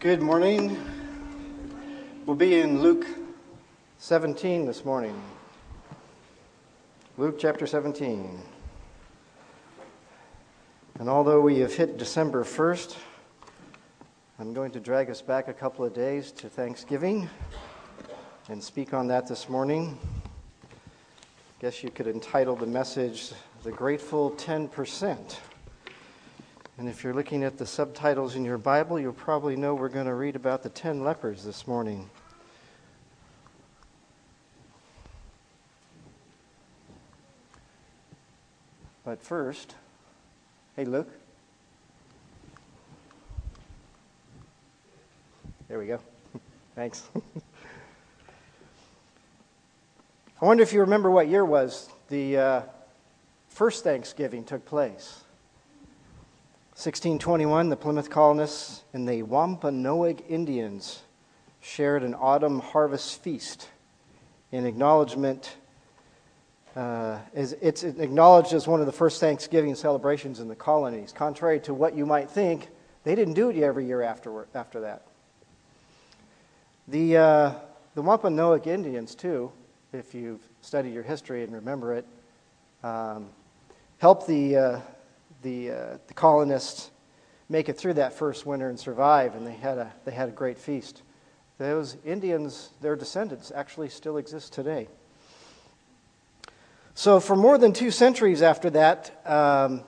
Good morning. We'll be in Luke 17 this morning. Luke chapter 17. And although we have hit December 1st, I'm going to drag us back a couple of days to Thanksgiving and speak on that this morning. I Guess you could entitle the message The Grateful 10%. And if you're looking at the subtitles in your Bible, you'll probably know we're going to read about the 10 lepers this morning. But first, hey, Luke. There we go. Thanks. I wonder if you remember what year was the uh, first Thanksgiving took place. 1621, the Plymouth colonists and the Wampanoag Indians shared an autumn harvest feast in acknowledgement. Uh, it's acknowledged as one of the first Thanksgiving celebrations in the colonies. Contrary to what you might think, they didn't do it every year after, after that. The, uh, the Wampanoag Indians, too, if you've studied your history and remember it, um, helped the, uh, the, uh, the colonists make it through that first winter and survive, and they had a, they had a great feast. Those Indians, their descendants, actually still exist today. So, for more than two centuries after that, um,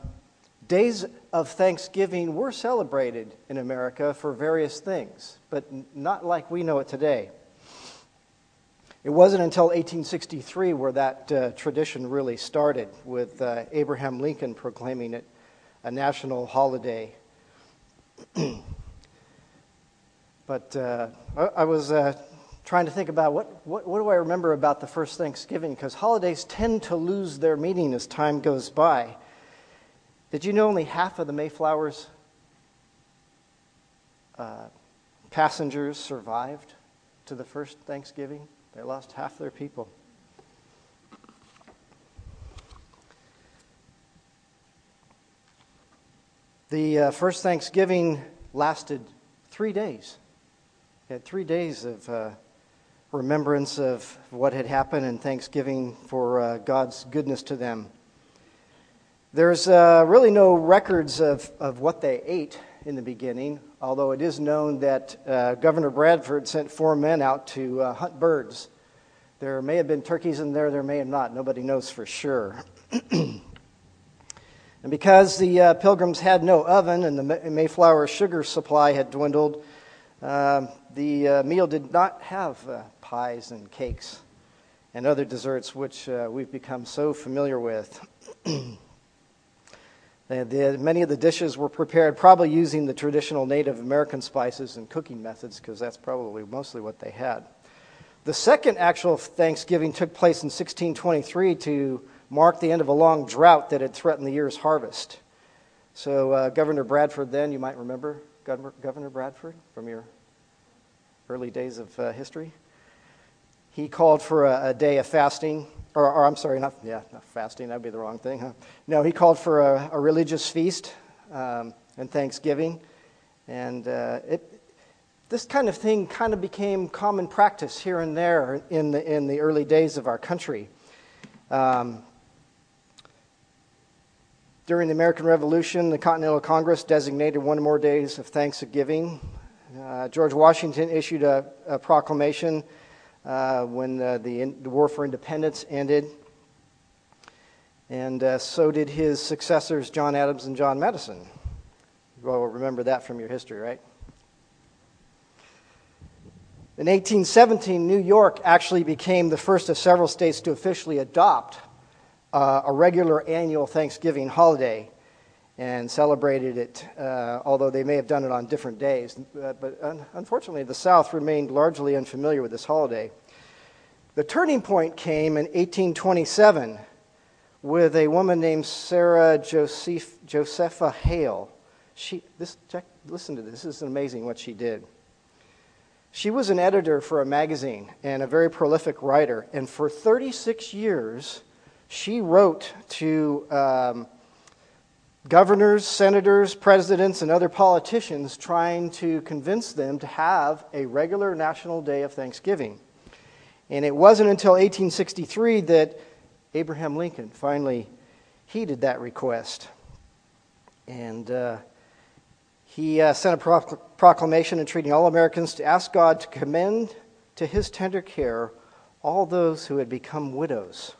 days of Thanksgiving were celebrated in America for various things, but not like we know it today. It wasn't until 1863 where that uh, tradition really started, with uh, Abraham Lincoln proclaiming it a national holiday. but uh, I, I, was uh, trying to think about what, what, what do I remember about the first Thanksgiving, because holidays tend to lose their meaning as time goes by. Did you know only half of the Mayflower's uh, passengers survived to the first Thanksgiving? They lost half their people. The uh, first Thanksgiving lasted three days. We had three days of uh, remembrance of what had happened and thanksgiving for uh, God's goodness to them. There's uh, really no records of, of what they ate in the beginning, although it is known that uh, Governor Bradford sent four men out to uh, hunt birds. There may have been turkeys in there, there may have not. Nobody knows for sure. And because the uh, pilgrims had no oven and the Mayflower sugar supply had dwindled, uh, the uh, meal did not have uh, pies and cakes and other desserts, which uh, we've become so familiar with. the, many of the dishes were prepared probably using the traditional Native American spices and cooking methods, because that's probably mostly what they had. The second actual Thanksgiving took place in 1623 to marked the end of a long drought that had threatened the year's harvest. So, uh, Governor Bradford, then, you might remember Governor, Governor Bradford from your early days of uh, history. He called for a, a day of fasting, or, or, I'm sorry, not, yeah, not fasting, that'd be the wrong thing, huh? No, he called for a, a religious feast um, and Thanksgiving. And uh, it, this kind of thing kind of became common practice here and there in the, in the early days of our country. Um, during the American Revolution, the Continental Congress designated one or more days of Thanksgiving. Uh, George Washington issued a, a proclamation uh, when uh, the, the, War for Independence ended. And uh, so did his successors, John Adams and John Madison. You all remember that from your history, right? In 1817, New York actually became the first of several states to officially adopt uh, a regular annual Thanksgiving holiday and celebrated it, uh, although they may have done it on different days. Uh, but un- unfortunately, the South remained largely unfamiliar with this holiday. The turning point came in 1827 with a woman named Sarah Joseph, Josepha Hale. She, this, check, listen to this. This is amazing what she did. She was an editor for a magazine and a very prolific writer, and for 36 years, she wrote to um, governors, senators, presidents, and other politicians trying to convince them to have a regular national day of Thanksgiving. And it wasn't until 1863 that Abraham Lincoln finally heeded that request. And uh, he uh, sent a proclamation entreating all Americans to ask God to commend to his tender care all those who had become widows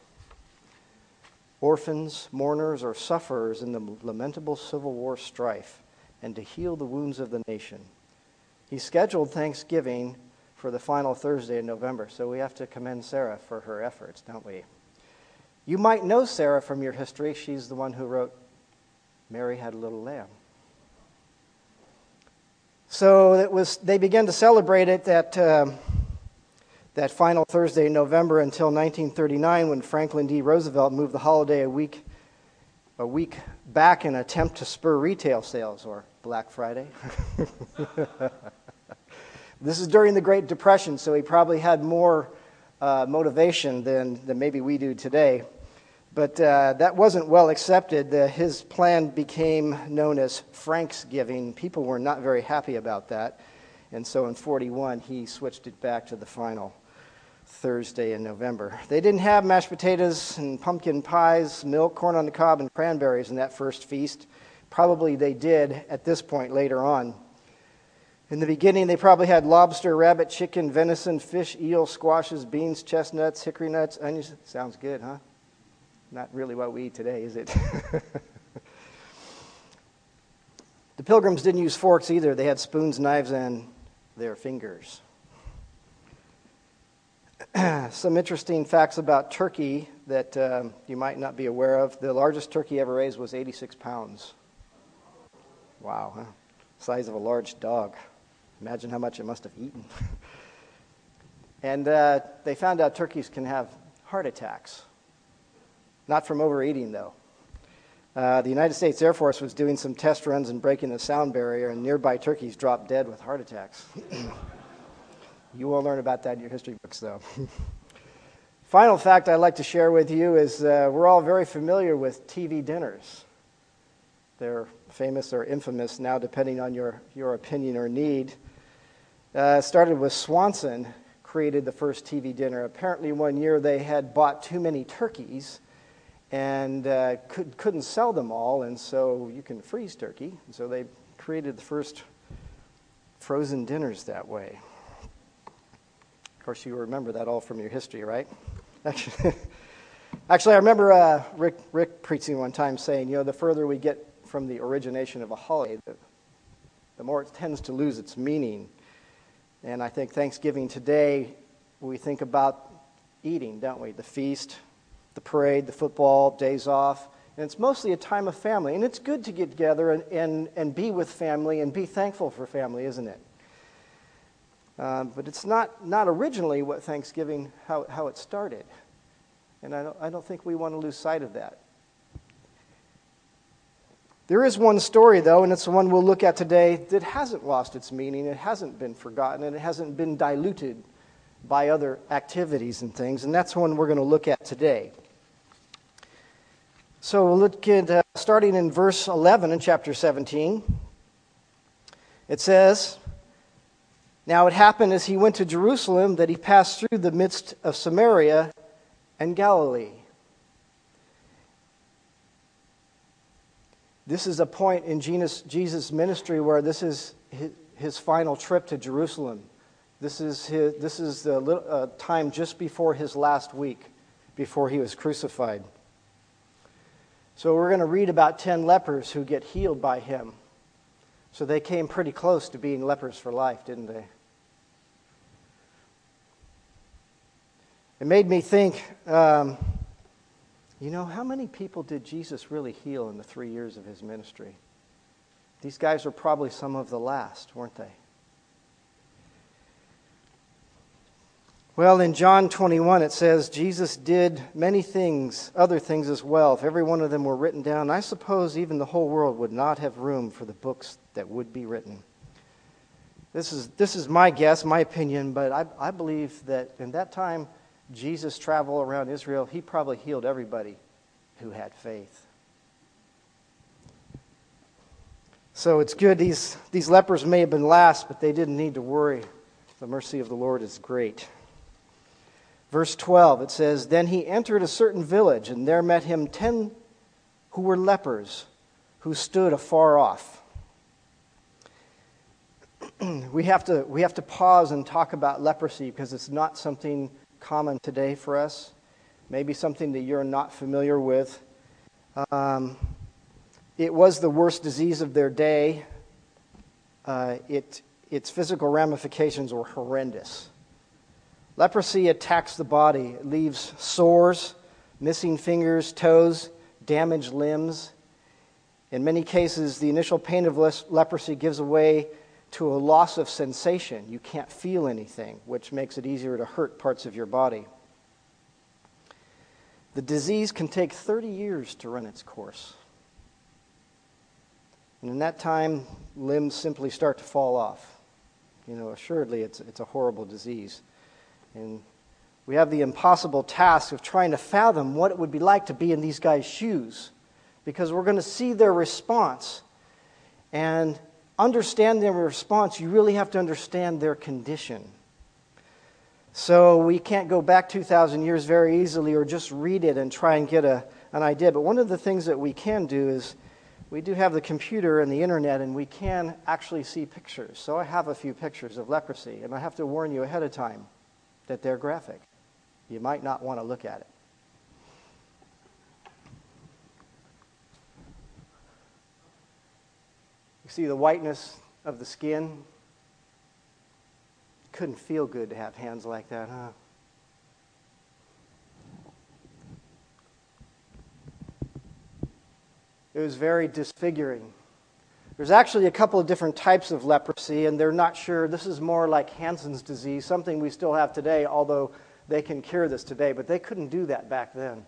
orphans, mourners, or sufferers in the lamentable Civil War strife, and to heal the wounds of the nation. He scheduled Thanksgiving for the final Thursday in November, so we have to commend Sarah for her efforts, don't we? You might know Sarah from your history. She's the one who wrote Mary Had a Little Lamb. So it was, they began to celebrate it that. Um, that final Thursday in November until 1939 when Franklin D. Roosevelt moved the holiday a week, a week back in an attempt to spur retail sales, or Black Friday. this is during the Great Depression, so he probably had more uh, motivation than, than maybe we do today. But uh, that wasn't well accepted. The, his plan became known as Franksgiving. People were not very happy about that. And so in 41, he switched it back to the final Thursday in November. They didn't have mashed potatoes and pumpkin pies, milk, corn on the cob, and cranberries in that first feast. Probably they did at this point later on. In the beginning, they probably had lobster, rabbit, chicken, venison, fish, eel, squashes, beans, chestnuts, hickory nuts, onions. Sounds good, huh? Not really what we eat today, is it? the pilgrims didn't use forks either. They had spoons, knives, and their fingers. some interesting facts about turkey that um, you might not be aware of. The largest turkey ever raised was 86 pounds. Wow, huh? size of a large dog. Imagine how much it must have eaten. and uh, they found out turkeys can have heart attacks. Not from overeating, though. Uh, the United States Air Force was doing some test runs and breaking the sound barrier, and nearby turkeys dropped dead with heart attacks. You will learn about that in your history books, though. Final fact I'd like to share with you is uh, we're all very familiar with TV dinners. They're famous or infamous now, depending on your, your opinion or need. Uh, started with Swanson, created the first TV dinner. Apparently, one year they had bought too many turkeys and uh, could, couldn't sell them all, and so you can freeze turkey. And so they created the first frozen dinners that way. Of course, you remember that all from your history, right? Actually, actually I remember uh, Rick, Rick preaching one time saying, you know, the further we get from the origination of a holiday, the, the more it tends to lose its meaning. And I think Thanksgiving today, we think about eating, don't we? The feast, the parade, the football, days off. And it's mostly a time of family. And it's good to get together and, and, and be with family and be thankful for family, isn't it? Um, but it's not, not originally what Thanksgiving, how, how it started. And I don't, I don't think we want to lose sight of that. There is one story, though, and it's the one we'll look at today, that hasn't lost its meaning, it hasn't been forgotten, and it hasn't been diluted by other activities and things, and that's the one we're going to look at today. So we'll look at uh, starting in verse 11 in chapter 17. It says, now it happened as he went to Jerusalem that he passed through the midst of Samaria and Galilee. This is a point in Jesus' ministry where this is his final trip to Jerusalem. This is, his, this is the uh, time just before his last week, before he was crucified. So we're going to read about 10 lepers who get healed by him. So they came pretty close to being lepers for life, didn't they? It made me think, um, you know, how many people did Jesus really heal in the three years of his ministry? These guys were probably some of the last, weren't they? Well, in John 21, it says Jesus did many things, other things as well. If every one of them were written down, I suppose even the whole world would not have room for the books that would be written. This is, this is my guess, my opinion, but I, I believe that in that time, Jesus traveled around Israel, he probably healed everybody who had faith. So it's good. These, these lepers may have been last, but they didn't need to worry. The mercy of the Lord is great. Verse 12, it says, Then he entered a certain village, and there met him ten who were lepers, who stood afar off. we, have to, we have to pause and talk about leprosy because it's not something common today for us, maybe something that you're not familiar with. Um, it was the worst disease of their day. Uh, it, its physical ramifications were horrendous. Leprosy attacks the body, it leaves sores, missing fingers, toes, damaged limbs. In many cases, the initial pain of leprosy gives way to a loss of sensation. You can't feel anything, which makes it easier to hurt parts of your body. The disease can take 30 years to run its course. And in that time, limbs simply start to fall off. You know, assuredly, it's, it's a horrible disease. And we have the impossible task of trying to fathom what it would be like to be in these guys' shoes because we're going to see their response. And understand their response, you really have to understand their condition. So we can't go back 2,000 years very easily or just read it and try and get a, an idea. But one of the things that we can do is we do have the computer and the internet, and we can actually see pictures. So I have a few pictures of leprosy, and I have to warn you ahead of time that they're graphic. You might not want to look at it. You see the whiteness of the skin? Couldn't feel good to have hands like that, huh? It was very disfiguring. There's actually a couple of different types of leprosy, and they're not sure. This is more like Hansen's disease, something we still have today, although they can cure this today, but they couldn't do that back then.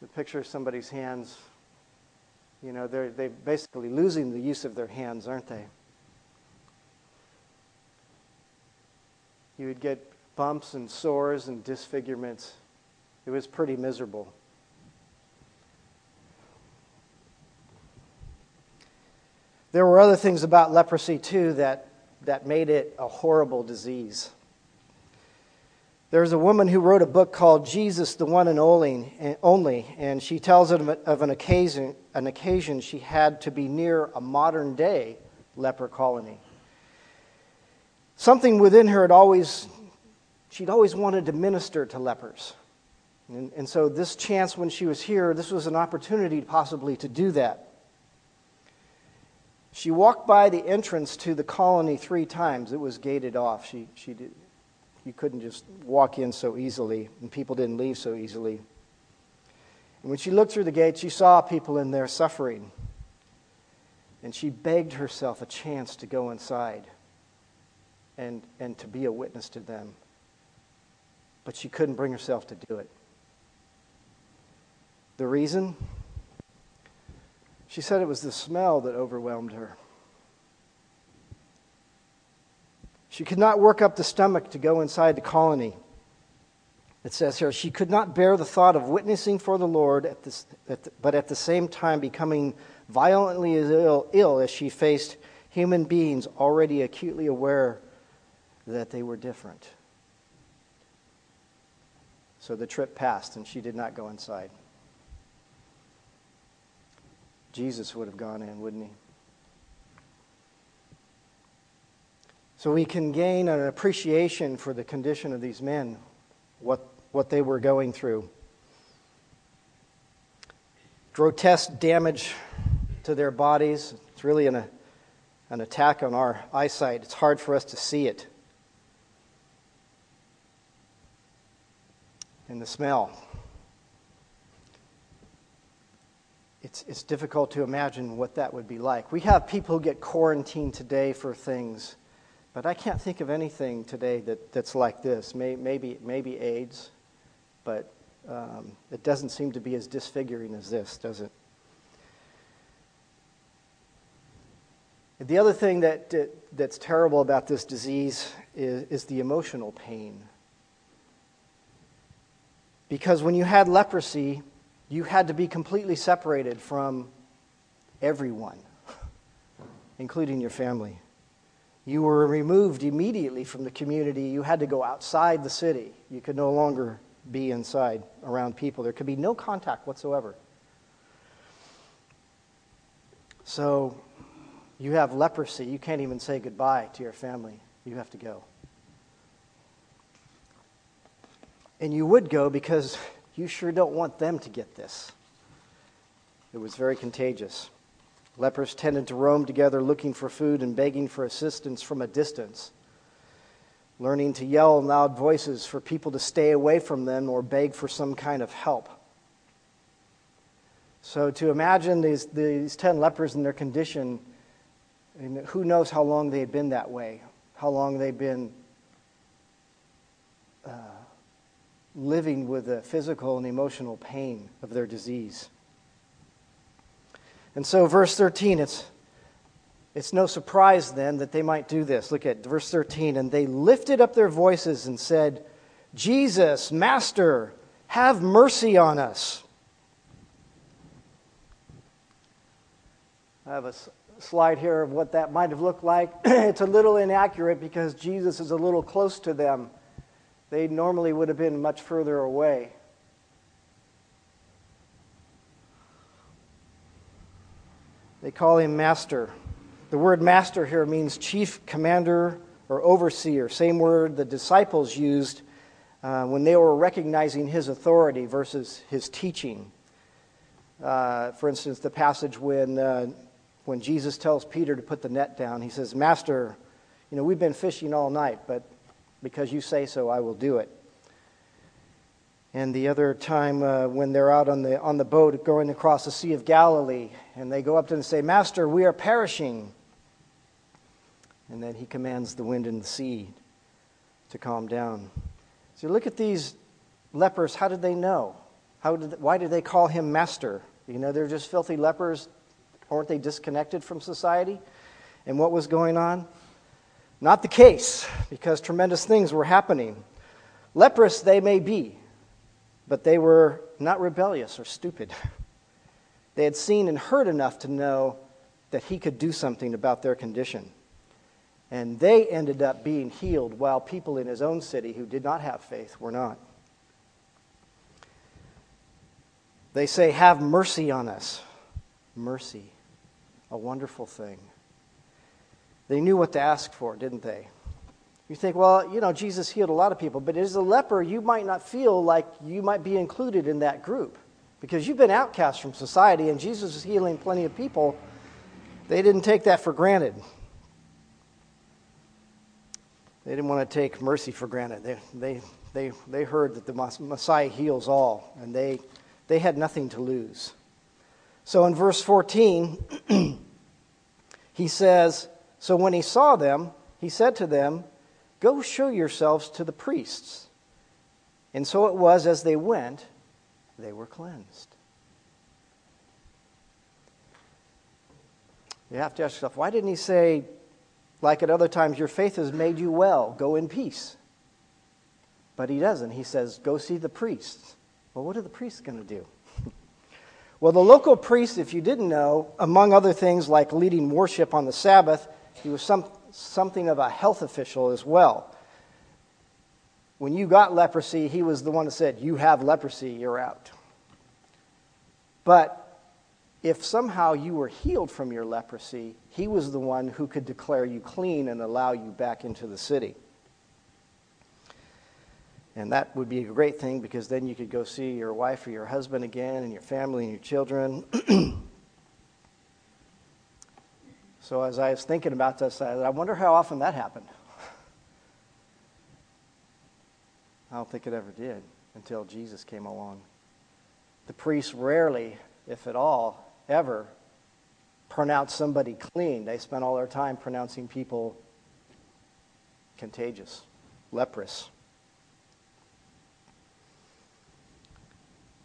The picture of somebody's hands, you know, they're, they're basically losing the use of their hands, aren't they? You would get bumps and sores and disfigurements. It was pretty miserable. There were other things about leprosy, too, that, that made it a horrible disease. There's a woman who wrote a book called Jesus, the One and Only, and she tells of an occasion, an occasion she had to be near a modern day leper colony. Something within her had always, she'd always wanted to minister to lepers. And, and so, this chance when she was here, this was an opportunity possibly to do that. She walked by the entrance to the colony three times. It was gated off. She, she did, you couldn't just walk in so easily, and people didn't leave so easily. And when she looked through the gate, she saw people in there suffering. And she begged herself a chance to go inside and, and to be a witness to them. But she couldn't bring herself to do it. The reason? She said it was the smell that overwhelmed her. She could not work up the stomach to go inside the colony. It says here, she could not bear the thought of witnessing for the Lord, at this, at the, but at the same time becoming violently Ill, ill as she faced human beings already acutely aware that they were different. So the trip passed, and she did not go inside. Jesus would have gone in, wouldn't he? So we can gain an appreciation for the condition of these men, what, what they were going through. Grotesque damage to their bodies. It's really an, an attack on our eyesight. It's hard for us to see it. And the smell. It's, it's difficult to imagine what that would be like. We have people who get quarantined today for things, but I can't think of anything today that, that's like this. May, maybe, maybe AIDS, but um, it doesn't seem to be as disfiguring as this, does it? The other thing that, that, that's terrible about this disease is, is the emotional pain. Because when you had leprosy, You had to be completely separated from everyone, including your family. You were removed immediately from the community. You had to go outside the city. You could no longer be inside around people. There could be no contact whatsoever. So you have leprosy. You can't even say goodbye to your family. You have to go. And you would go because you sure don't want them to get this. It was very contagious. Lepers tended to roam together looking for food and begging for assistance from a distance, learning to yell in loud voices for people to stay away from them or beg for some kind of help. So, to imagine these, these 10 lepers in their condition, who knows how long they had been that way, how long they'd been uh, living with the physical and emotional pain of their disease. And so, verse 13, it's, it's no surprise then that they might do this. Look at verse 13. And they lifted up their voices and said, Jesus, Master, have mercy on us. I have a slide here of what that might have looked like. it's a little inaccurate because Jesus is a little close to them. They normally would have been much further away. They call him master. The word master here means chief commander or overseer, same word the disciples used uh, when they were recognizing his authority versus his teaching. Uh, for instance, the passage when, uh, when Jesus tells Peter to put the net down, he says, Master, you know, we've been fishing all night, but because you say so, I will do it. And the other time uh, when they're out on the, on the boat going across the Sea of Galilee, and they go up to him and say, Master, we are perishing. And then he commands the wind and the sea to calm down. So look at these lepers. How did they know? How did, why did they call him master? You know, they're just filthy lepers. Aren't they disconnected from society? And what was going on? Not the case, because tremendous things were happening. Leprous they may be, but they were not rebellious or stupid. They had seen and heard enough to know that he could do something about their condition. And they ended up being healed while people in his own city who did not have faith were not. They say, Have mercy on us. Mercy, a wonderful thing. They knew what to ask for, didn't they? You think, well, you know, Jesus healed a lot of people, but as a leper, you might not feel like you might be included in that group because you've been outcast from society and Jesus is healing plenty of people. They didn't take that for granted. They didn't want to take mercy for granted. They, they, they, they heard that the Messiah heals all, and they, they had nothing to lose. So in verse 14, he says, So when he saw them, he said to them, Go show yourselves to the priests. And so it was as they went, they were cleansed. You have to ask yourself, why didn't he say, like at other times, your faith has made you well, go in peace? But he doesn't. He says, go see the priests. Well, what are the priests going to do? well, the local priests, if you didn't know, among other things like leading worship on the Sabbath, he was some, something of a health official as well. When you got leprosy, he was the one that said, You have leprosy, you're out. But if somehow you were healed from your leprosy, he was the one who could declare you clean and allow you back into the city. And that would be a great thing because then you could go see your wife or your husband again and your family and your children. So as I was thinking about this, I, I wonder how often that happened. I don't think it ever did until Jesus came along. The priests rarely, if at all, ever pronounced somebody clean. They spent all their time pronouncing people contagious, leprous.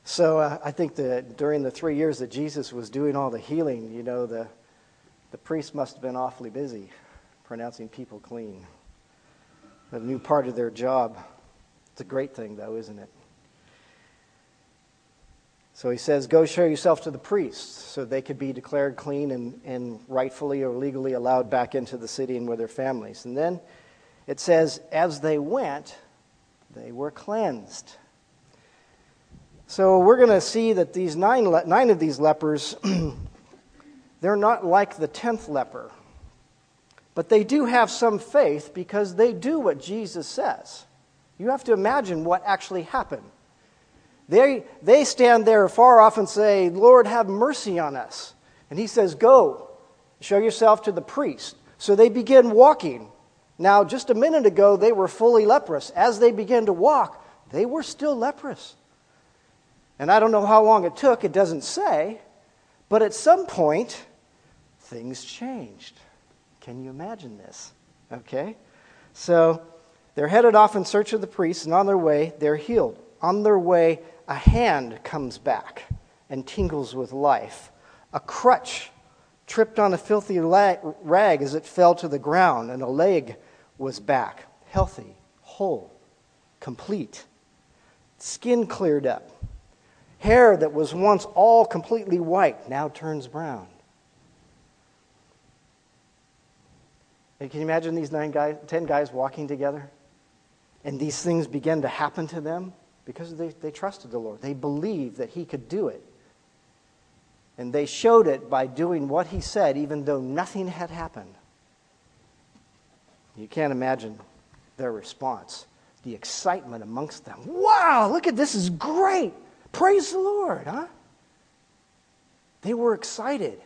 So uh, I think that during the three years that Jesus was doing all the healing, you know, the the priests must have been awfully busy pronouncing people clean. A new part of their job. It's a great thing, though, isn't it? So he says, Go show yourself to the priests so they could be declared clean and, and rightfully or legally allowed back into the city and with their families. And then it says, As they went, they were cleansed. So we're going to see that these nine, nine of these lepers, they're not like the tenth leper. But they do have some faith because they do what Jesus says. You have to imagine what actually happened. They, they stand there far off and say, Lord, have mercy on us. And he says, Go, show yourself to the priest. So they begin walking. Now, just a minute ago, they were fully leprous. As they began to walk, they were still leprous. And I don't know how long it took, it doesn't say. But at some point, things changed. Can you imagine this? Okay? So they're headed off in search of the priest, and on their way, they're healed. On their way, a hand comes back and tingles with life. A crutch tripped on a filthy rag as it fell to the ground, and a leg was back, healthy, whole, complete. Skin cleared up. Hair that was once all completely white now turns brown. And can you imagine these nine guys, ten guys walking together? And these things begin to happen to them? because they, they trusted the Lord. They believed that He could do it. And they showed it by doing what He said, even though nothing had happened. You can't imagine their response, the excitement amongst them. Wow, look at this is great. Praise the Lord, huh? They were excited.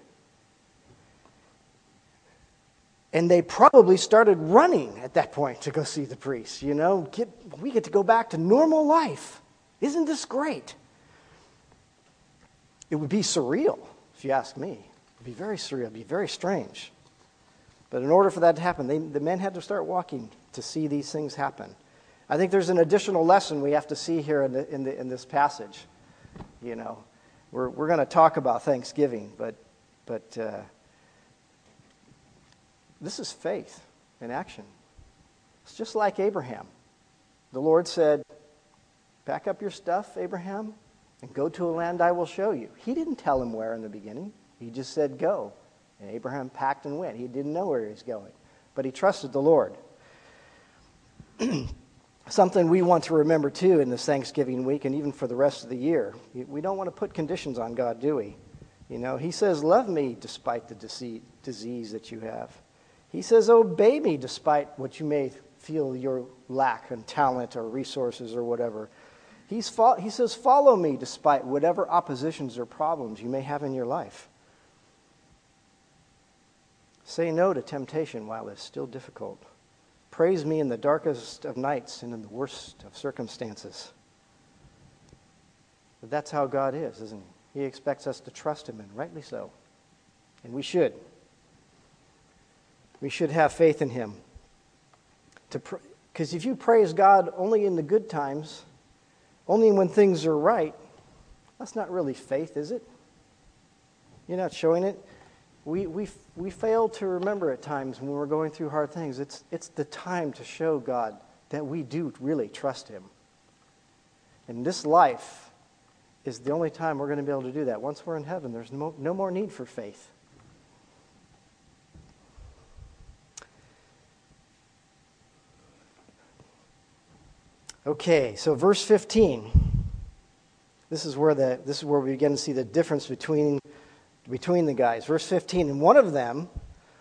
And they probably started running at that point to go see the priest. You know, get, we get to go back to normal life. Isn't this great? It would be surreal, if you ask me. It would be very surreal, it would be very strange. But in order for that to happen, they, the men had to start walking to see these things happen. I think there's an additional lesson we have to see here in, the, in, the, in this passage. You know, we're, we're going to talk about Thanksgiving, but, but uh, this is faith in action. It's just like Abraham. The Lord said, Pack up your stuff, Abraham, and go to a land I will show you. He didn't tell him where in the beginning, he just said, Go. And Abraham packed and went. He didn't know where he was going, but he trusted the Lord. Something we want to remember too in this Thanksgiving week and even for the rest of the year. We don't want to put conditions on God, do we? You know, He says, Love me despite the disease that you have. He says, Obey me despite what you may feel your lack in talent or resources or whatever. He's fo- he says, Follow me despite whatever oppositions or problems you may have in your life. Say no to temptation while it's still difficult. Praise me in the darkest of nights and in the worst of circumstances. But that's how God is, isn't he? He expects us to trust him, and rightly so. And we should. We should have faith in Him. Because if you praise God only in the good times, only when things are right, that's not really faith, is it? You're not showing it. We, we, we fail to remember at times when we're going through hard things. It's, it's the time to show God that we do really trust Him. And this life is the only time we're going to be able to do that. Once we're in heaven, there's no, no more need for faith. Okay, so verse 15. This is where the this is where we begin to see the difference between between the guys. Verse 15, and one of them,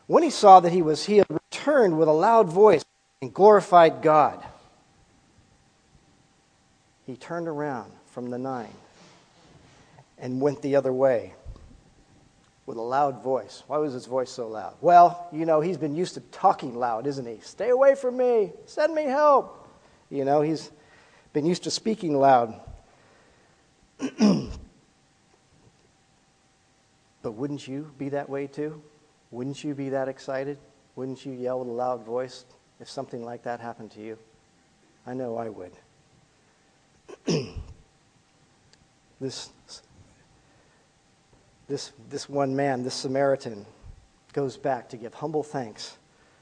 when he saw that he was healed, returned with a loud voice and glorified God. He turned around from the nine and went the other way with a loud voice. Why was his voice so loud? Well, you know, he's been used to talking loud, isn't he? Stay away from me. Send me help. You know, he's been used to speaking loud. but wouldn't you be that way too? Wouldn't you be that excited? Wouldn't you yell with a loud voice if something like that happened to you? I know I would. this, this, this one man, this Samaritan, goes back to give humble thanks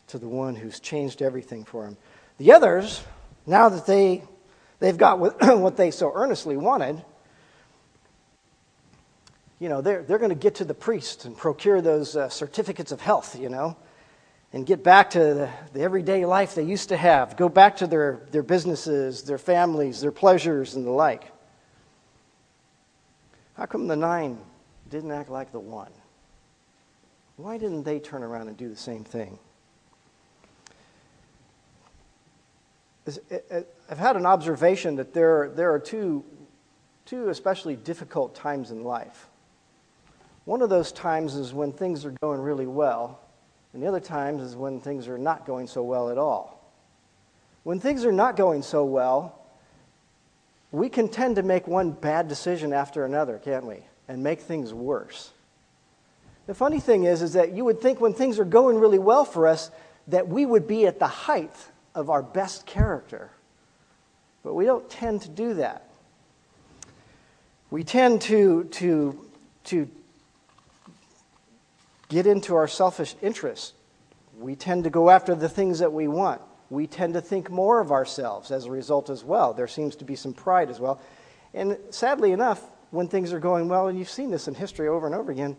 to the one who's changed everything for him. The others now that they, they've got what they so earnestly wanted, you know, they're, they're going to get to the priest and procure those uh, certificates of health, you know, and get back to the, the everyday life they used to have, go back to their, their businesses, their families, their pleasures, and the like. How come the nine didn't act like the one? Why didn't they turn around and do the same thing? I've had an observation that there, there are two, two especially difficult times in life. One of those times is when things are going really well, and the other times is when things are not going so well at all. When things are not going so well, we can tend to make one bad decision after another, can't we? And make things worse. The funny thing is, is that you would think when things are going really well for us, that we would be at the height of our best character. But we don't tend to do that. We tend to, to, to get into our selfish interests. We tend to go after the things that we want. We tend to think more of ourselves as a result as well. There seems to be some pride as well. And sadly enough, when things are going well, and you've seen this in history over and over again,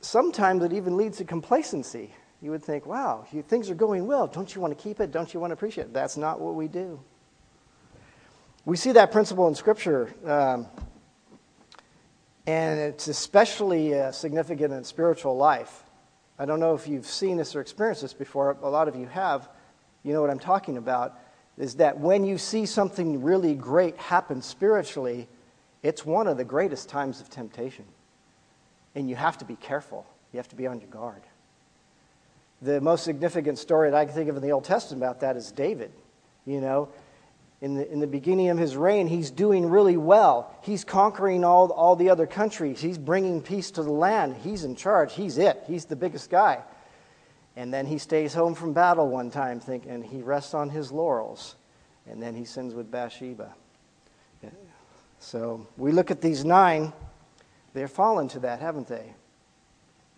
sometimes it even leads to complacency. You would think, wow, you, things are going well. Don't you want to keep it? Don't you want to appreciate it? That's not what we do. We see that principle in Scripture, um, and it's especially uh, significant in spiritual life. I don't know if you've seen this or experienced this before. A lot of you have. You know what I'm talking about. Is that when you see something really great happen spiritually, it's one of the greatest times of temptation. And you have to be careful. You have to be on your guard. The most significant story that I can think of in the Old Testament about that is David. You know, in the, in the beginning of his reign, he's doing really well. He's conquering all, all the other countries. He's bringing peace to the land. He's in charge. He's it. He's the biggest guy. And then he stays home from battle one time, think, and he rests on his laurels. And then he sins with Bathsheba. So we look at these nine They've fallen to that, haven't they?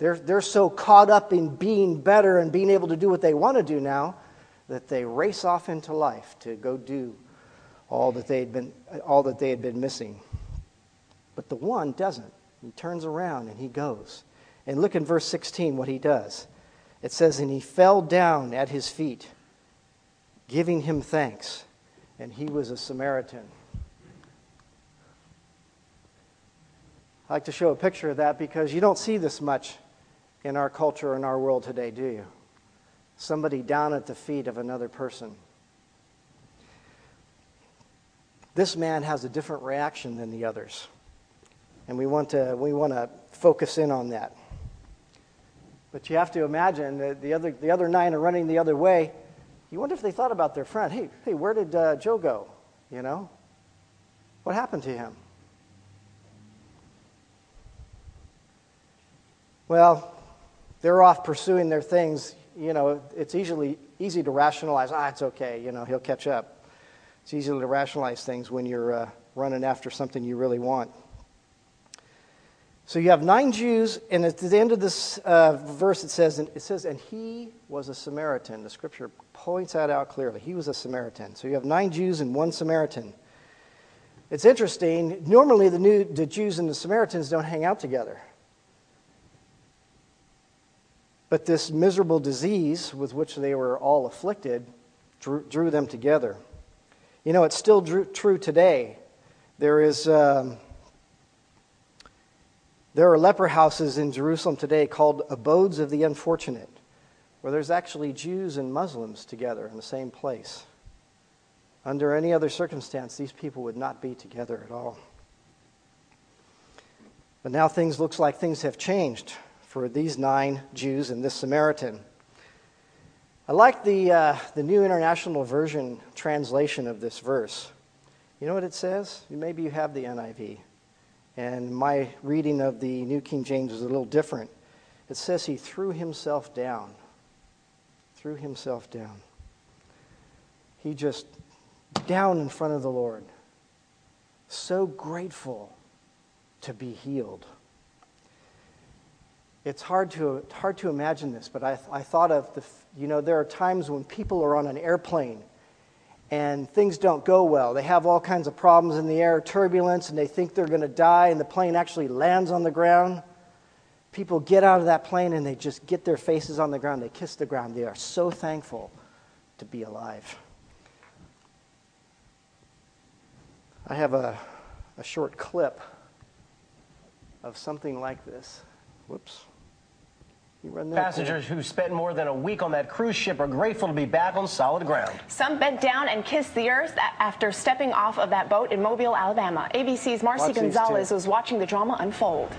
They're, they're so caught up in being better and being able to do what they want to do now that they race off into life to go do all that they had been, all that they had been missing. But the one doesn't. He turns around and he goes. And look in verse 16 what he does. It says, And he fell down at his feet, giving him thanks. And he was a Samaritan. I like to show a picture of that because you don't see this much in our culture in our world today, do you? Somebody down at the feet of another person. This man has a different reaction than the others. And we want to, we want to focus in on that. But you have to imagine that the other, the other nine are running the other way. You wonder if they thought about their friend. Hey, hey, where did uh, Joe go? You know? What happened to him? Well, they're off pursuing their things. You know, it's easily easy to rationalize. Ah, it's okay. You know, he'll catch up. It's easy to rationalize things when you're uh, running after something you really want. So you have nine Jews, and at the end of this uh, verse, it says, it says, and he was a Samaritan. The scripture points that out clearly. He was a Samaritan. So you have nine Jews and one Samaritan. It's interesting. Normally, the, new, the Jews and the Samaritans don't hang out together. But this miserable disease with which they were all afflicted drew, drew them together. You know, it's still drew, true today. There is. Um, there are leper houses in Jerusalem today called abodes of the unfortunate, where there's actually Jews and Muslims together in the same place. Under any other circumstance, these people would not be together at all. But now things looks like things have changed for these nine Jews and this Samaritan. I like the, uh, the New International Version translation of this verse. You know what it says? Maybe you have the NIV. And my reading of the New King James is a little different. It says he threw himself down. Threw himself down. He just down in front of the Lord. So grateful to be healed it's hard to, hard to imagine this, but I, I thought of the, you know, there are times when people are on an airplane and things don't go well. They have all kinds of problems in the air, turbulence, and they think they're going to die, and the plane actually lands on the ground. People get out of that plane and they just get their faces on the ground. They kiss the ground. They are so thankful to be alive. I have a, a short clip of something like this. Whoops. Passengers who spent more than a week on that cruise ship are grateful to be back on solid ground. Some bent down and kissed the earth after stepping off of that boat in Mobile, Alabama. ABC's Marci Watch Gonzalez was watching the drama unfold.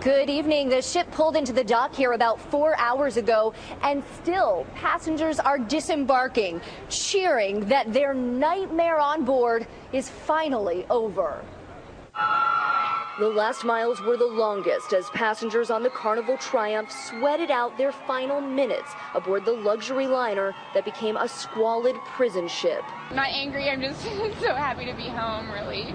Good evening. The ship pulled into the dock here about four hours ago, and still passengers are disembarking, cheering that their nightmare on board is finally over. The last miles were the longest as passengers on the Carnival Triumph sweated out their final minutes aboard the luxury liner that became a squalid prison ship. I'm not angry, I'm just so happy to be home, really.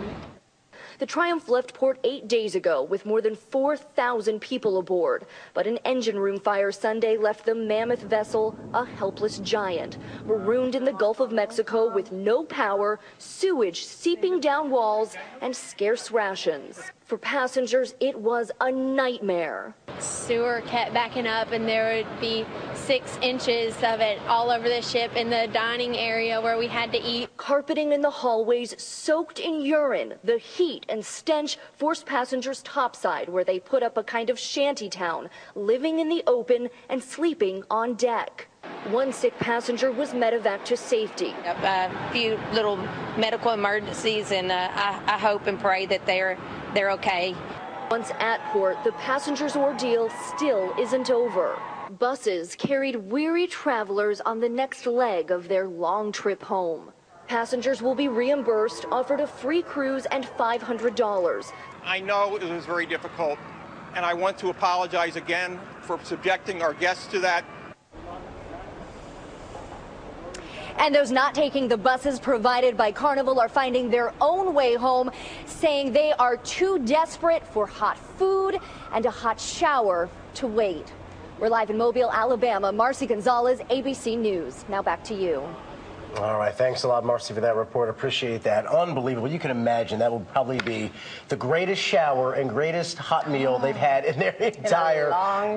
The Triumph left port eight days ago with more than 4,000 people aboard. But an engine room fire Sunday left the mammoth vessel a helpless giant, marooned in the Gulf of Mexico with no power, sewage seeping down walls, and scarce rations. For passengers, it was a nightmare. Sewer kept backing up, and there would be six inches of it all over the ship in the dining area where we had to eat. Carpeting in the hallways soaked in urine. The heat and stench forced passengers topside, where they put up a kind of shanty town, living in the open and sleeping on deck. One sick passenger was medevac to safety. A few little medical emergencies, and uh, I, I hope and pray that they're they're okay. Once at port, the passenger's ordeal still isn't over. Buses carried weary travelers on the next leg of their long trip home. Passengers will be reimbursed, offered a free cruise, and $500. I know it was very difficult, and I want to apologize again for subjecting our guests to that. And those not taking the buses provided by Carnival are finding their own way home, saying they are too desperate for hot food and a hot shower to wait. We're live in Mobile, Alabama. Marci Gonzalez, ABC News. Now back to you. All right, thanks a lot, Marci, for that report. Appreciate that. Unbelievable. You can imagine that will probably be the greatest shower and greatest hot meal they've had in their entire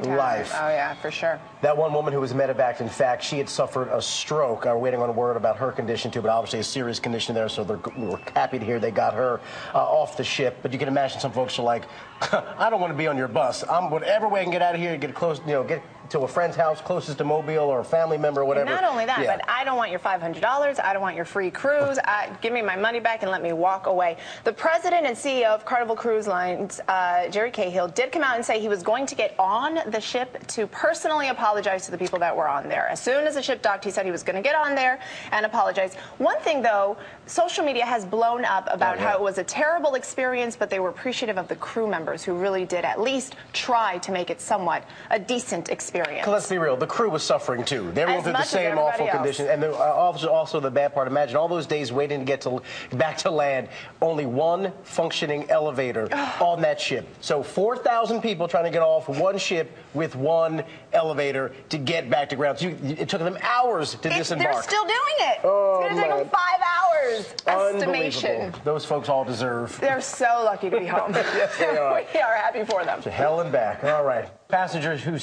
in life. Oh, yeah, for sure. That one woman who was medevaced, in fact, she had suffered a stroke. We're waiting on a word about her condition, too, but obviously a serious condition there, so we're happy to hear they got her uh, off the ship. But you can imagine some folks are like, I don't want to be on your bus. I'm whatever way I can get out of here, get close, you know, get to a friend's house closest to Mobile or a family member or whatever. And not only that, yeah. but I don't want your $500. I don't want your free cruise. I, give me my money back and let me walk away. The president and CEO of Carnival Cruise Lines, uh, Gerry Cahill, did come out and say he was going to get on the ship to personally apologize to the people that were on there. As soon as the ship docked, he said he was going to get on there and apologize. One thing, though, social media has blown up about oh, yeah. how it was a terrible experience, but they were appreciative of the crew members who really did at least try to make it somewhat a decent experience experience. Let's be real. The crew was suffering too. They were through the same awful else. conditions, and the, uh, also, also the bad part. Imagine all those days waiting to get to back to land. Only one functioning elevator on that ship. So 4,000 people trying to get off one ship with one elevator to get back to ground. So you, it took them hours to disembark. They're still doing it. Oh, it's going to take them five hours. Estimation. Those folks all deserve. They're so lucky to be home. yes, they are. we are happy for them. To hell and back. All right. Passengers who.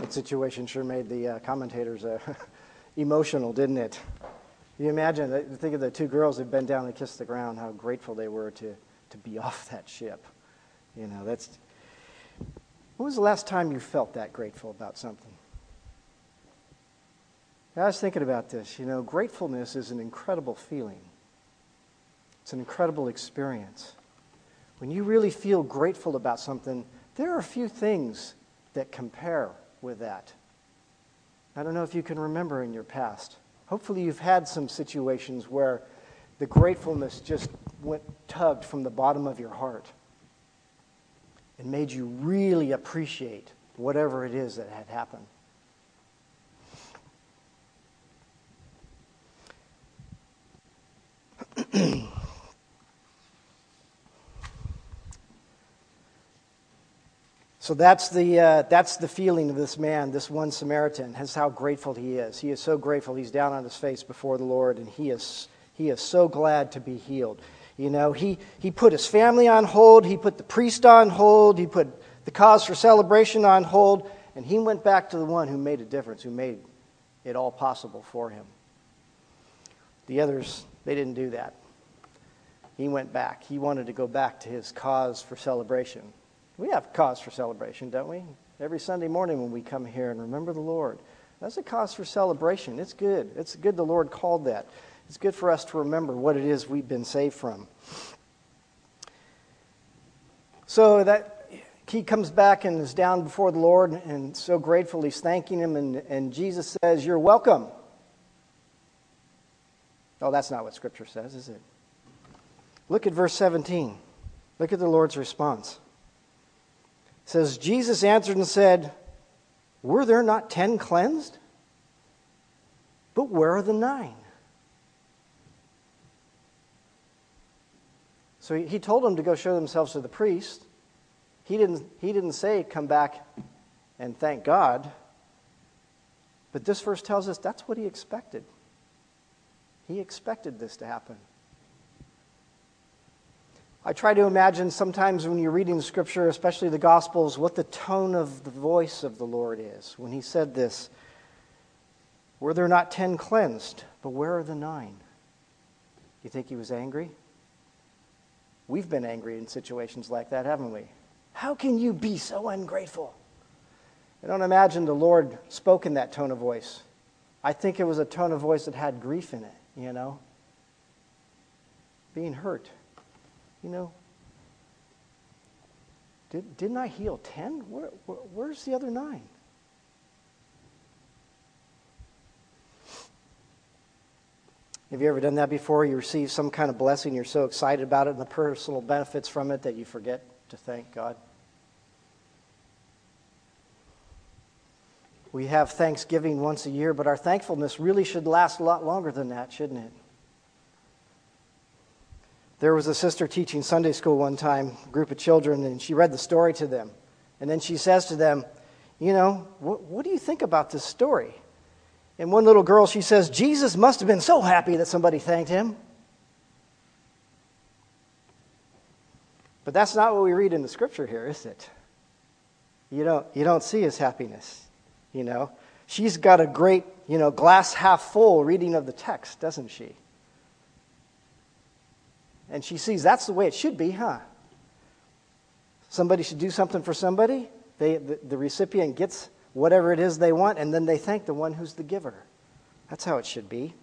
That situation sure made the uh, commentators uh, emotional, didn't it? You imagine, think of the two girls who bent down and kissed the ground, how grateful they were to, to be off that ship. You know, that's. When was the last time you felt that grateful about something? I was thinking about this. You know, gratefulness is an incredible feeling, it's an incredible experience. When you really feel grateful about something, there are a few things that compare with that. I don't know if you can remember in your past. Hopefully, you've had some situations where the gratefulness just went tugged from the bottom of your heart and made you really appreciate whatever it is that had happened. So that's the, uh, that's the feeling of this man, this one Samaritan, has how grateful he is. He is so grateful. He's down on his face before the Lord, and he is, he is so glad to be healed. You know, he, he put his family on hold, he put the priest on hold, he put the cause for celebration on hold, and he went back to the one who made a difference, who made it all possible for him. The others, they didn't do that. He went back. He wanted to go back to his cause for celebration. We have cause for celebration, don't we? Every Sunday morning when we come here and remember the Lord. That's a cause for celebration. It's good. It's good the Lord called that. It's good for us to remember what it is we've been saved from. So that he comes back and is down before the Lord and so grateful he's thanking him, and, and Jesus says, You're welcome. Oh, that's not what Scripture says, is it? Look at verse 17. Look at the Lord's response says, Jesus answered and said, Were there not ten cleansed? But where are the nine? So he told them to go show themselves to the priest. He didn't, he didn't say, Come back and thank God. But this verse tells us that's what he expected. He expected this to happen. I try to imagine sometimes when you're reading the scripture, especially the Gospels, what the tone of the voice of the Lord is. When he said this, Were there not ten cleansed? But where are the nine? You think he was angry? We've been angry in situations like that, haven't we? How can you be so ungrateful? I don't imagine the Lord spoke in that tone of voice. I think it was a tone of voice that had grief in it, you know? Being hurt. You know, did, didn't I heal 10? Where, where, where's the other nine? Have you ever done that before? You receive some kind of blessing, you're so excited about it and the personal benefits from it that you forget to thank God? We have Thanksgiving once a year, but our thankfulness really should last a lot longer than that, shouldn't it? There was a sister teaching Sunday school one time, group of children, and she read the story to them. And then she says to them, You know, what, what do you think about this story? And one little girl, she says, Jesus must have been so happy that somebody thanked him. But that's not what we read in the scripture here, is it? You don't, you don't see his happiness, you know. She's got a great, you know, glass half full reading of the text, doesn't she? And she sees that's the way it should be, huh? Somebody should do something for somebody. They, the, the recipient gets whatever it is they want, and then they thank the one who's the giver. That's how it should be.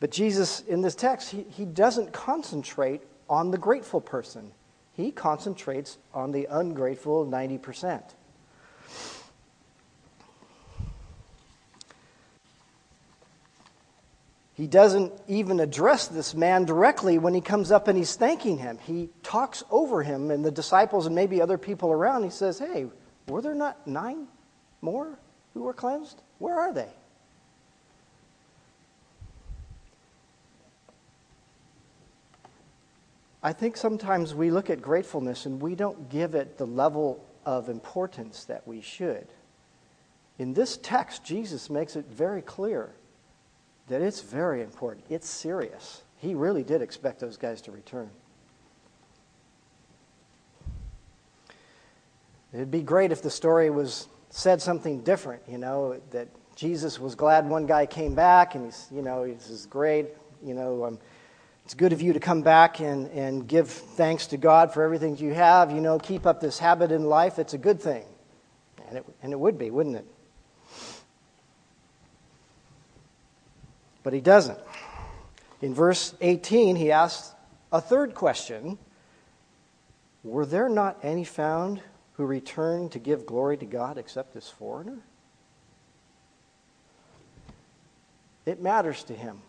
But Jesus, in this text, he, he doesn't concentrate on the grateful person, he concentrates on the ungrateful 90%. He doesn't even address this man directly when he comes up and he's thanking him. He talks over him and the disciples and maybe other people around. He says, Hey, were there not nine more who were cleansed? Where are they? I think sometimes we look at gratefulness and we don't give it the level of importance that we should. In this text, Jesus makes it very clear that it's very important. It's serious. He really did expect those guys to return. It'd be great if the story was said something different, you know, that Jesus was glad one guy came back and he's, you know, this is great, you know, um, it's good of you to come back and, and give thanks to God for everything you have, you know, keep up this habit in life. It's a good thing. And it, and it would be, wouldn't it? But he doesn't. In verse 18, he asks a third question Were there not any found who returned to give glory to God except this foreigner? It matters to him.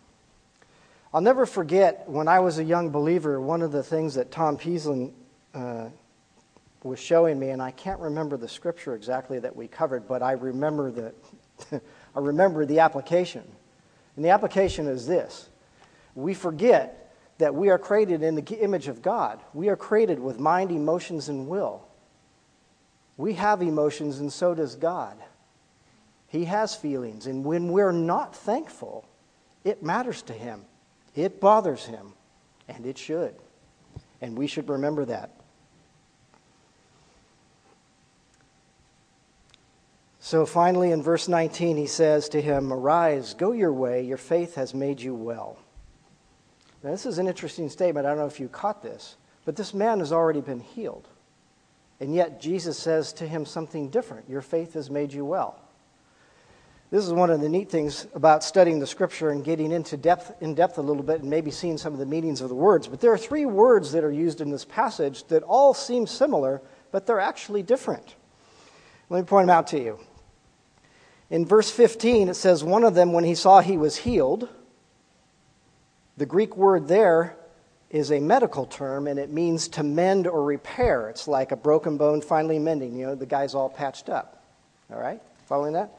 I'll never forget when I was a young believer, one of the things that Tom Peaslin uh, was showing me, and I can't remember the scripture exactly that we covered, but I remember the, I remember the application. And the application is this we forget that we are created in the image of God. We are created with mind, emotions, and will. We have emotions, and so does God. He has feelings, and when we're not thankful, it matters to Him. It bothers Him, and it should. And we should remember that. So finally, in verse 19, he says to him, Arise, go your way, your faith has made you well. Now, this is an interesting statement. I don't know if you caught this, but this man has already been healed. And yet, Jesus says to him something different Your faith has made you well. This is one of the neat things about studying the scripture and getting into depth in depth a little bit and maybe seeing some of the meanings of the words. But there are three words that are used in this passage that all seem similar, but they're actually different. Let me point them out to you. In verse 15, it says, One of them, when he saw he was healed, the Greek word there is a medical term and it means to mend or repair. It's like a broken bone finally mending. You know, the guy's all patched up. All right? Following that?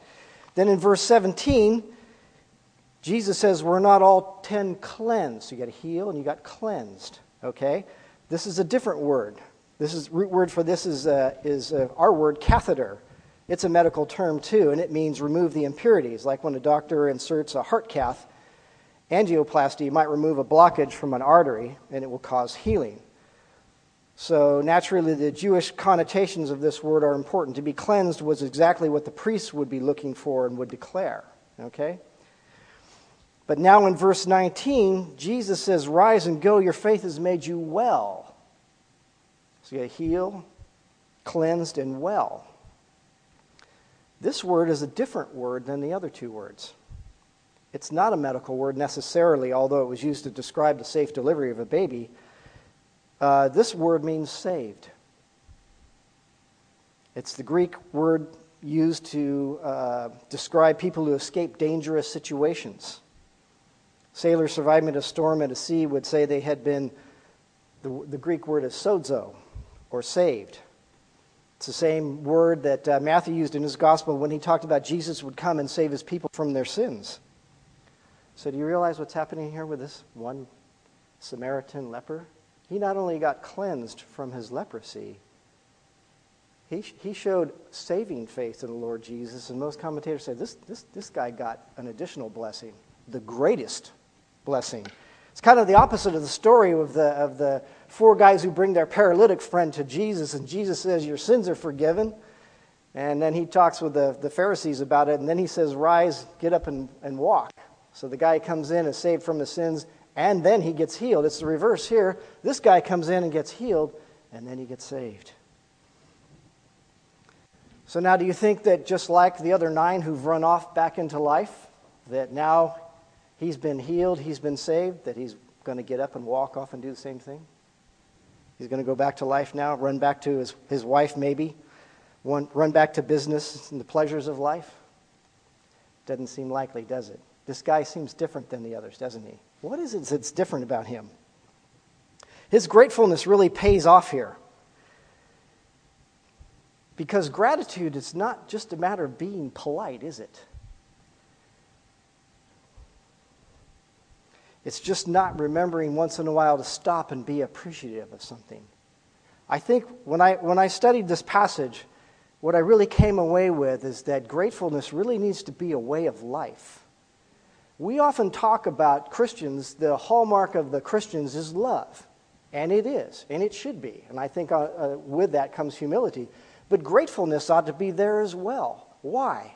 Then in verse 17, Jesus says, We're not all ten cleansed. You got to heal and you got cleansed. Okay? This is a different word. This is root word for this is, uh, is uh, our word catheter. It's a medical term too, and it means remove the impurities. Like when a doctor inserts a heart cath, angioplasty might remove a blockage from an artery and it will cause healing. So, naturally, the Jewish connotations of this word are important. To be cleansed was exactly what the priests would be looking for and would declare. Okay? But now in verse 19, Jesus says, Rise and go, your faith has made you well. So you heal, cleansed, and well. This word is a different word than the other two words. It's not a medical word necessarily, although it was used to describe the safe delivery of a baby. Uh, this word means saved. It's the Greek word used to uh, describe people who escape dangerous situations. Sailors surviving a storm at a sea would say they had been, the, the Greek word is sozo, or saved. It's the same word that uh, Matthew used in his gospel when he talked about Jesus would come and save his people from their sins. So, do you realize what's happening here with this one Samaritan leper? He not only got cleansed from his leprosy, he, he showed saving faith in the Lord Jesus. And most commentators say this, this, this guy got an additional blessing, the greatest blessing. It's kind of the opposite of the story of the, of the four guys who bring their paralytic friend to Jesus, and Jesus says, Your sins are forgiven. And then he talks with the, the Pharisees about it, and then he says, Rise, get up, and, and walk. So the guy comes in, is saved from his sins, and then he gets healed. It's the reverse here. This guy comes in and gets healed, and then he gets saved. So now, do you think that just like the other nine who've run off back into life, that now he's been healed, he's been saved, that he's going to get up and walk off and do the same thing? He's going to go back to life now, run back to his, his wife, maybe, one, run back to business and the pleasures of life. Doesn't seem likely, does it? This guy seems different than the others, doesn't he? What is it that's different about him? His gratefulness really pays off here. Because gratitude is not just a matter of being polite, is it? It's just not remembering once in a while to stop and be appreciative of something. I think when I, when I studied this passage, what I really came away with is that gratefulness really needs to be a way of life. We often talk about Christians, the hallmark of the Christians is love. And it is, and it should be. And I think uh, uh, with that comes humility. But gratefulness ought to be there as well. Why?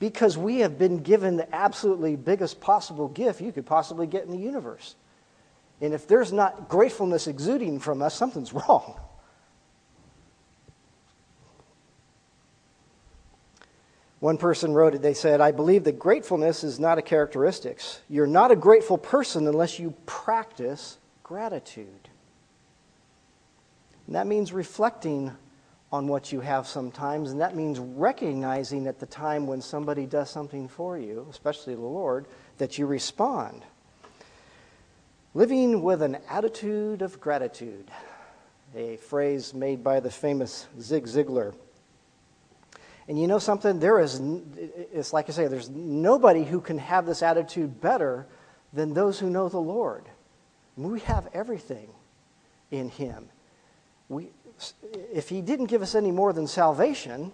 Because we have been given the absolutely biggest possible gift you could possibly get in the universe. And if there's not gratefulness exuding from us, something's wrong. One person wrote it, they said, I believe that gratefulness is not a characteristic. You're not a grateful person unless you practice gratitude. And that means reflecting on what you have sometimes, and that means recognizing at the time when somebody does something for you, especially the Lord, that you respond. Living with an attitude of gratitude, a phrase made by the famous Zig Ziglar. And you know something? There is, it's like I say, there's nobody who can have this attitude better than those who know the Lord. We have everything in Him. we, if he didn't give us any more than salvation,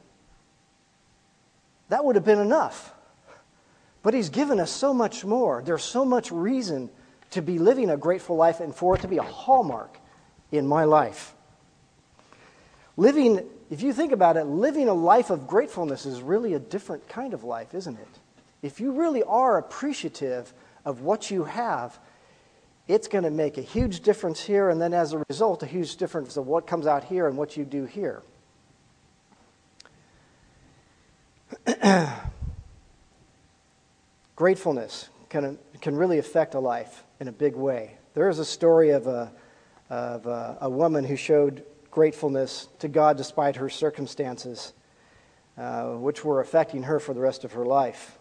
that would have been enough. But he's given us so much more. There's so much reason to be living a grateful life and for it to be a hallmark in my life. Living, if you think about it, living a life of gratefulness is really a different kind of life, isn't it? If you really are appreciative of what you have, it's going to make a huge difference here, and then as a result, a huge difference of what comes out here and what you do here. Gratefulness can, can really affect a life in a big way. There is a story of a, of a, a woman who showed gratefulness to God despite her circumstances, uh, which were affecting her for the rest of her life.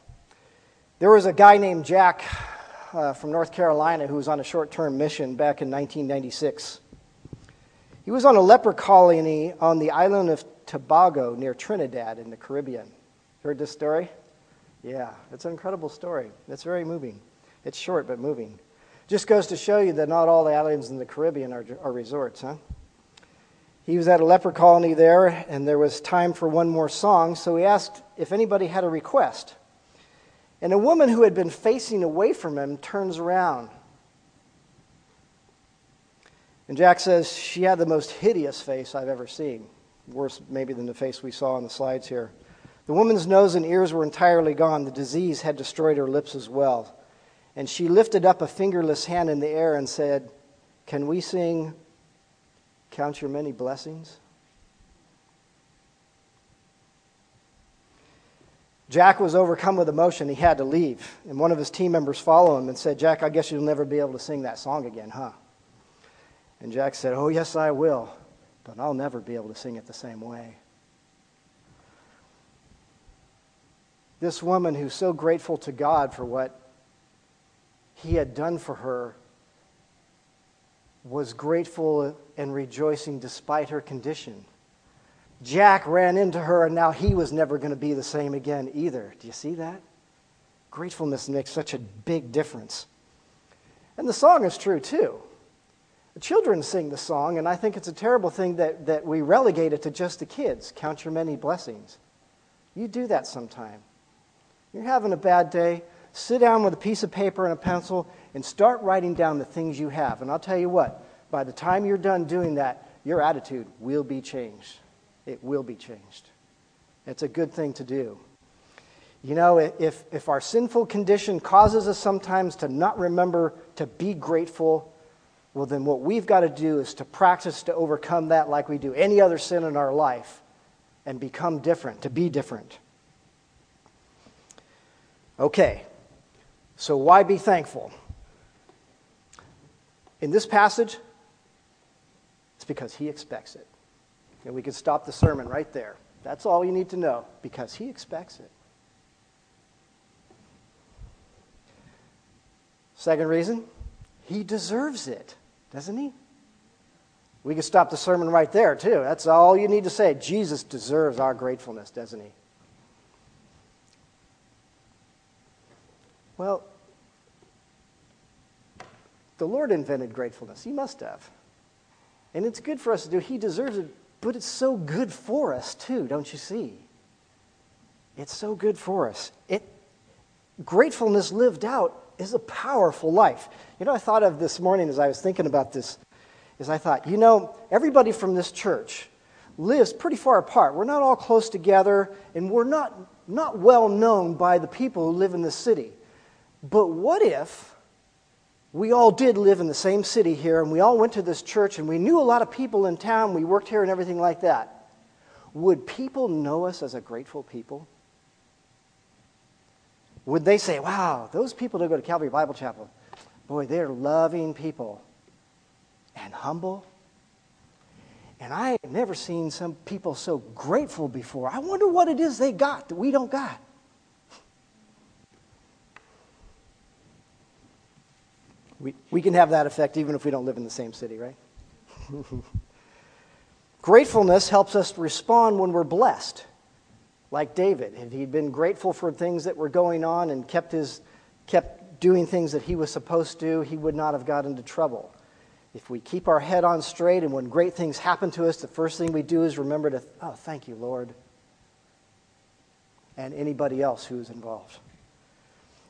There was a guy named Jack uh, from North Carolina who was on a short term mission back in 1996. He was on a leper colony on the island of Tobago near Trinidad in the Caribbean. Heard this story? Yeah, it's an incredible story. It's very moving. It's short but moving. Just goes to show you that not all the islands in the Caribbean are, are resorts, huh? He was at a leper colony there, and there was time for one more song, so he asked if anybody had a request. And a woman who had been facing away from him turns around. And Jack says she had the most hideous face I've ever seen, worse maybe than the face we saw on the slides here. The woman's nose and ears were entirely gone. The disease had destroyed her lips as well. And she lifted up a fingerless hand in the air and said, Can we sing Count Your Many Blessings? Jack was overcome with emotion. He had to leave. And one of his team members followed him and said, Jack, I guess you'll never be able to sing that song again, huh? And Jack said, Oh, yes, I will, but I'll never be able to sing it the same way. This woman who's so grateful to God for what he had done for her was grateful and rejoicing despite her condition. Jack ran into her, and now he was never going to be the same again either. Do you see that? Gratefulness makes such a big difference. And the song is true too. The children sing the song, and I think it's a terrible thing that, that we relegate it to just the kids. Count your many blessings. You do that sometime. You're having a bad day, sit down with a piece of paper and a pencil and start writing down the things you have. And I'll tell you what, by the time you're done doing that, your attitude will be changed. It will be changed. It's a good thing to do. You know, if, if our sinful condition causes us sometimes to not remember to be grateful, well, then what we've got to do is to practice to overcome that like we do any other sin in our life and become different, to be different. Okay, so why be thankful? In this passage, it's because he expects it. And we could stop the sermon right there. That's all you need to know, because he expects it. Second reason, he deserves it, doesn't he? We could stop the sermon right there, too. That's all you need to say. Jesus deserves our gratefulness, doesn't he? Well, the Lord invented gratefulness. He must have. And it's good for us to do. He deserves it, but it's so good for us too, don't you see? It's so good for us. It, gratefulness lived out is a powerful life. You know, I thought of this morning as I was thinking about this, is I thought, you know, everybody from this church lives pretty far apart. We're not all close together, and we're not, not well known by the people who live in this city. But what if we all did live in the same city here and we all went to this church and we knew a lot of people in town, we worked here and everything like that? Would people know us as a grateful people? Would they say, wow, those people that go to Calvary Bible Chapel, boy, they're loving people and humble? And I have never seen some people so grateful before. I wonder what it is they got that we don't got. We, we can have that effect even if we don't live in the same city, right? Gratefulness helps us respond when we're blessed. Like David, if he'd been grateful for things that were going on and kept, his, kept doing things that he was supposed to, he would not have got into trouble. If we keep our head on straight and when great things happen to us, the first thing we do is remember to, oh, thank you, Lord. And anybody else who is involved.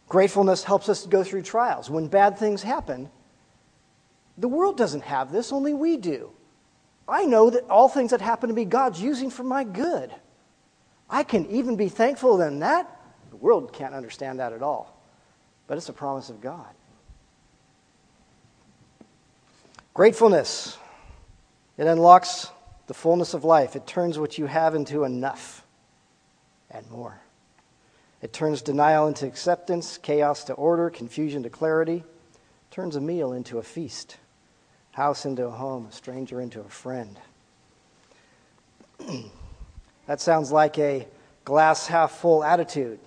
Gratefulness helps us go through trials. When bad things happen, the world doesn't have this, only we do. I know that all things that happen to me, God's using for my good. I can even be thankful than that. The world can't understand that at all. But it's a promise of God. Gratefulness. It unlocks the fullness of life. It turns what you have into enough and more. It turns denial into acceptance, chaos to order, confusion to clarity. It turns a meal into a feast, house into a home, a stranger into a friend. that sounds like a glass half full attitude,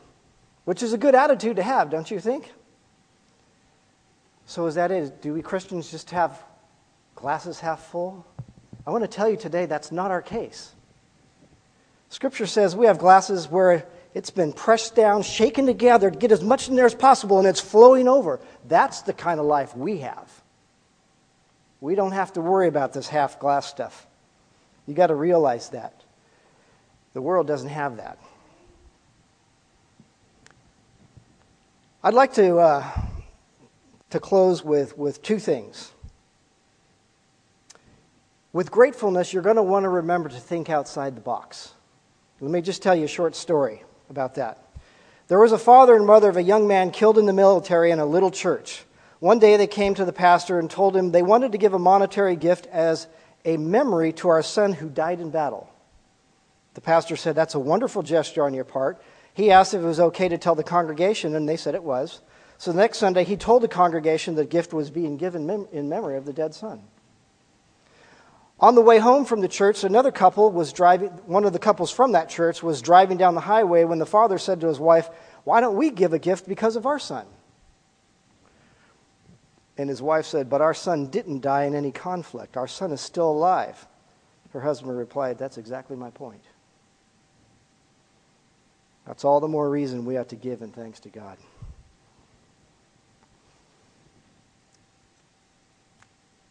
which is a good attitude to have, don't you think? So, is that it? Do we Christians just have glasses half full? I want to tell you today that's not our case. Scripture says we have glasses where it's been pressed down, shaken together to get as much in there as possible, and it's flowing over. That's the kind of life we have. We don't have to worry about this half glass stuff. You got to realize that. The world doesn't have that. I'd like to, uh, to close with, with two things. With gratefulness, you're going to want to remember to think outside the box. Let me just tell you a short story about that. There was a father and mother of a young man killed in the military in a little church. One day they came to the pastor and told him they wanted to give a monetary gift as a memory to our son who died in battle. The pastor said, That's a wonderful gesture on your part. He asked if it was okay to tell the congregation, and they said it was. So the next Sunday, he told the congregation the gift was being given in memory of the dead son. On the way home from the church, another couple was driving, one of the couples from that church was driving down the highway when the father said to his wife, Why don't we give a gift because of our son? And his wife said, But our son didn't die in any conflict. Our son is still alive. Her husband replied, That's exactly my point. That's all the more reason we ought to give in thanks to God.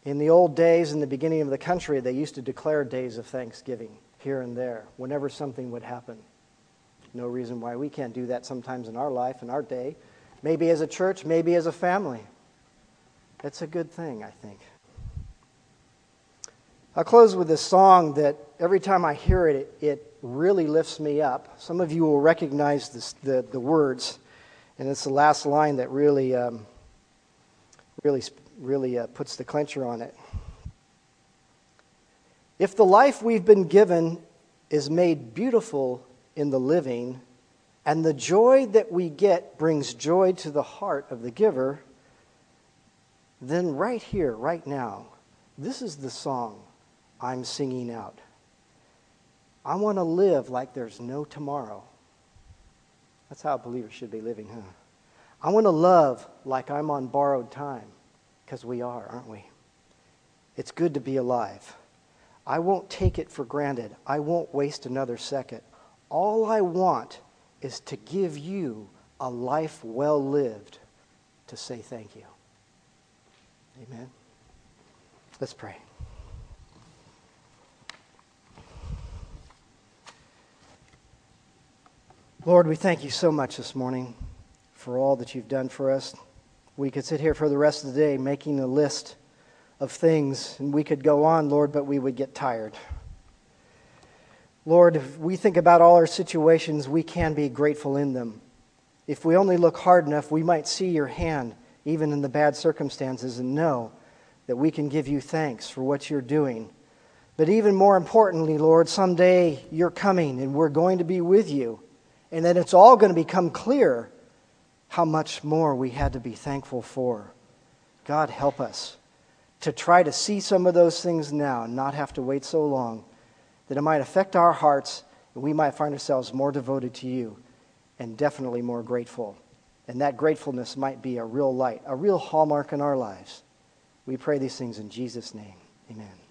In the old days, in the beginning of the country, they used to declare days of thanksgiving here and there whenever something would happen. No reason why we can't do that sometimes in our life, in our day. Maybe as a church, maybe as a family. It's a good thing, I think. I'll close with this song that every time I hear it, it, really lifts me up. Some of you will recognize this, the, the words, and it's the last line that really, um, really really uh, puts the clencher on it. If the life we've been given is made beautiful in the living, and the joy that we get brings joy to the heart of the giver, then right here, right now, this is the song I'm singing out. I want to live like there's no tomorrow. That's how a believer should be living, huh? I want to love like I'm on borrowed time. Because we are, aren't we? It's good to be alive. I won't take it for granted. I won't waste another second. All I want is to give you a life well lived to say thank you. Amen. Let's pray. Lord, we thank you so much this morning for all that you've done for us. We could sit here for the rest of the day making a list of things, and we could go on, Lord, but we would get tired. Lord, if we think about all our situations, we can be grateful in them. If we only look hard enough, we might see your hand, even in the bad circumstances, and know that we can give you thanks for what you're doing. But even more importantly, Lord, someday you're coming and we're going to be with you, and then it's all going to become clear how much more we had to be thankful for. God, help us to try to see some of those things now and not have to wait so long that it might affect our hearts and we might find ourselves more devoted to you and definitely more grateful. And that gratefulness might be a real light, a real hallmark in our lives. We pray these things in Jesus' name. Amen.